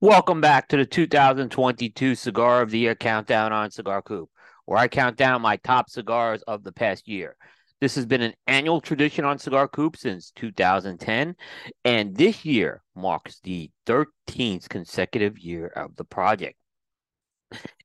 Welcome back to the 2022 Cigar of the Year Countdown on Cigar Coop, where I count down my top cigars of the past year. This has been an annual tradition on Cigar Coop since 2010, and this year marks the 13th consecutive year of the project.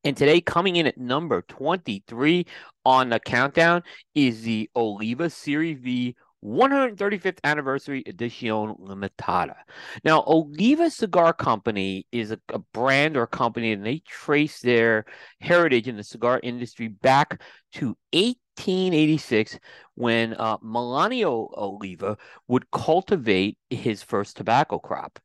And today, coming in at number 23 on the countdown, is the Oliva Serie V 135th anniversary edition limitada. Now, Oliva Cigar Company is a, a, brand or company, and they trace their heritage in the cigar industry back to 1886 when uh, Melanio Oliva would cultivate his first tobacco crop.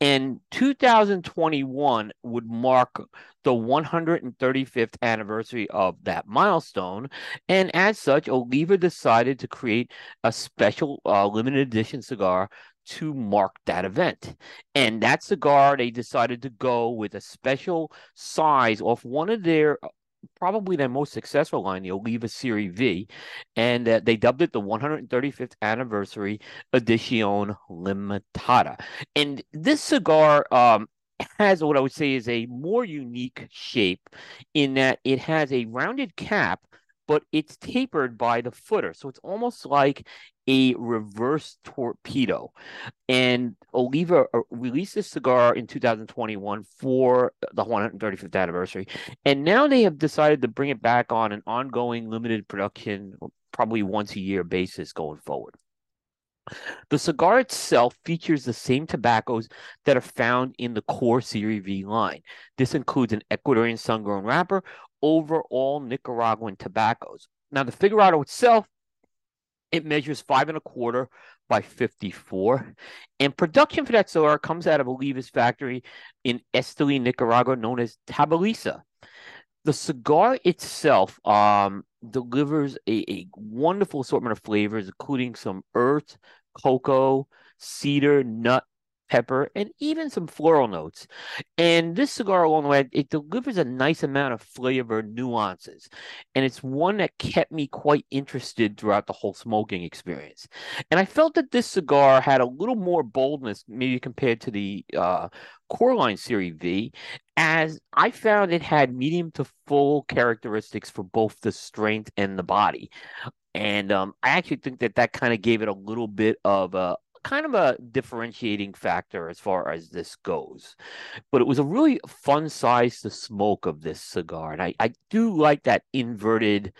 And 2021 would mark the 135th anniversary of that milestone. And as such, Oliva decided to create a special uh, limited edition cigar to mark that event. And that cigar, they decided to go with a special size off one of their probably their most successful line, the Oliva Serie V, and uh, they dubbed it the 135th anniversary edition limitada. And this cigar um, has what I would say is a more unique shape in that it has a rounded cap but it's tapered by the footer. So it's almost like a reverse torpedo. And Oliva uh, released this cigar in 2021 for the 135th anniversary. And now they have decided to bring it back on an ongoing limited production, probably once a year basis going forward. The cigar itself features the same tobaccos that are found in the core Serie V line. This includes an Ecuadorian sun grown wrapper over all Nicaraguan tobaccos. Now, the Figurado itself it measures five and a quarter by 54. And production for that cigar comes out of Oliva's factory in Esteli, Nicaragua, known as Tabolisa. The cigar itself um, delivers a, a wonderful assortment of flavors, including some earth, cocoa, cedar, nut, pepper, and even some floral notes. And this cigar, along the way, it delivers a nice amount of flavor nuances. And it's one that kept me quite interested throughout the whole smoking experience. And I felt that this cigar had a little more boldness, maybe compared to the uh, Coreline Serie V, as I found it had medium to full characteristics for both the strength and the body. And um, I actually think that that kind of gave it a little bit of a, kind of a differentiating factor as far as this goes. But it was a really fun size to smoke of this cigar. And I, I do like that inverted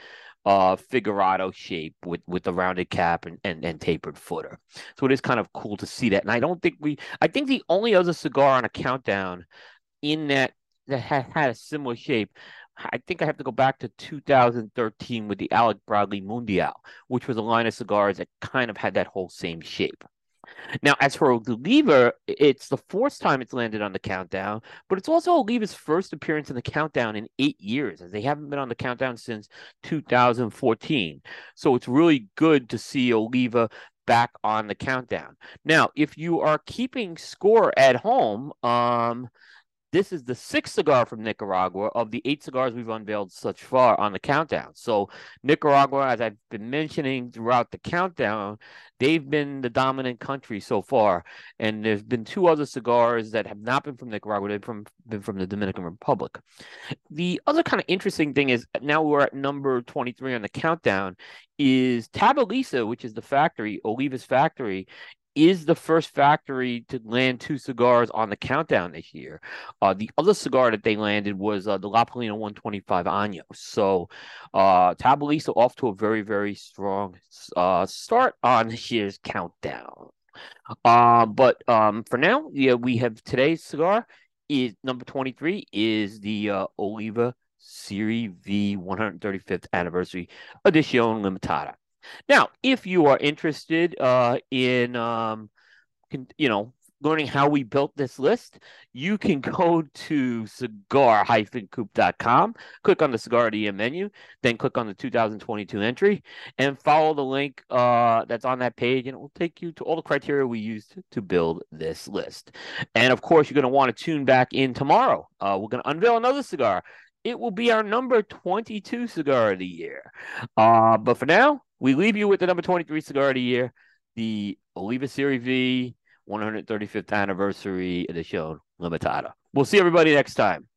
uh figurado shape with with the rounded cap and, and and tapered footer so it is kind of cool to see that and i don't think we i think the only other cigar on a countdown in that that had, had a similar shape I think I have to go back to 2013 with the Alec Bradley Mundial, which was a line of cigars that kind of had that whole same shape. Now, as for Oliva, it's the fourth time it's landed on the countdown, but it's also Oliva's first appearance in the countdown in eight years, as they haven't been on the countdown since 2014. So it's really good to see Oliva back on the countdown. Now, if you are keeping score at home, um, this is the sixth cigar from Nicaragua of the eight cigars we've unveiled such far on the countdown. So, Nicaragua, as I've been mentioning throughout the countdown, they've been the dominant country so far. And there's been two other cigars that have not been from Nicaragua, they've from, been from the Dominican Republic. The other kind of interesting thing is now we're at number 23 on the countdown is Tabolisa, which is the factory, Oliva's factory, is the first factory to land two cigars on the countdown this year. Uh, the other cigar that they landed was uh, the La Palina 125 Años. So uh, Tabolisa off to a very, very strong uh, start on year's countdown. Uh, but um, for now, yeah, we have today's cigar is number 23 is the uh, Oliva Serie V 135th anniversary edition limitada. Now, if you are interested uh, in, um, you know, learning how we built this list, you can go to cigar-coop.com, click on the cigar DM menu, then click on the 2022 entry, and follow the link uh, that's on that page, and it will take you to all the criteria we used to build this list. And of course, you're going to want to tune back in tomorrow. Uh, we're going to unveil another cigar. It will be our number 22 cigar of the year. Uh, but for now, we leave you with the number 23 cigar of the year, the Oliva Serie V 135th anniversary edition limitada. We'll see everybody next time.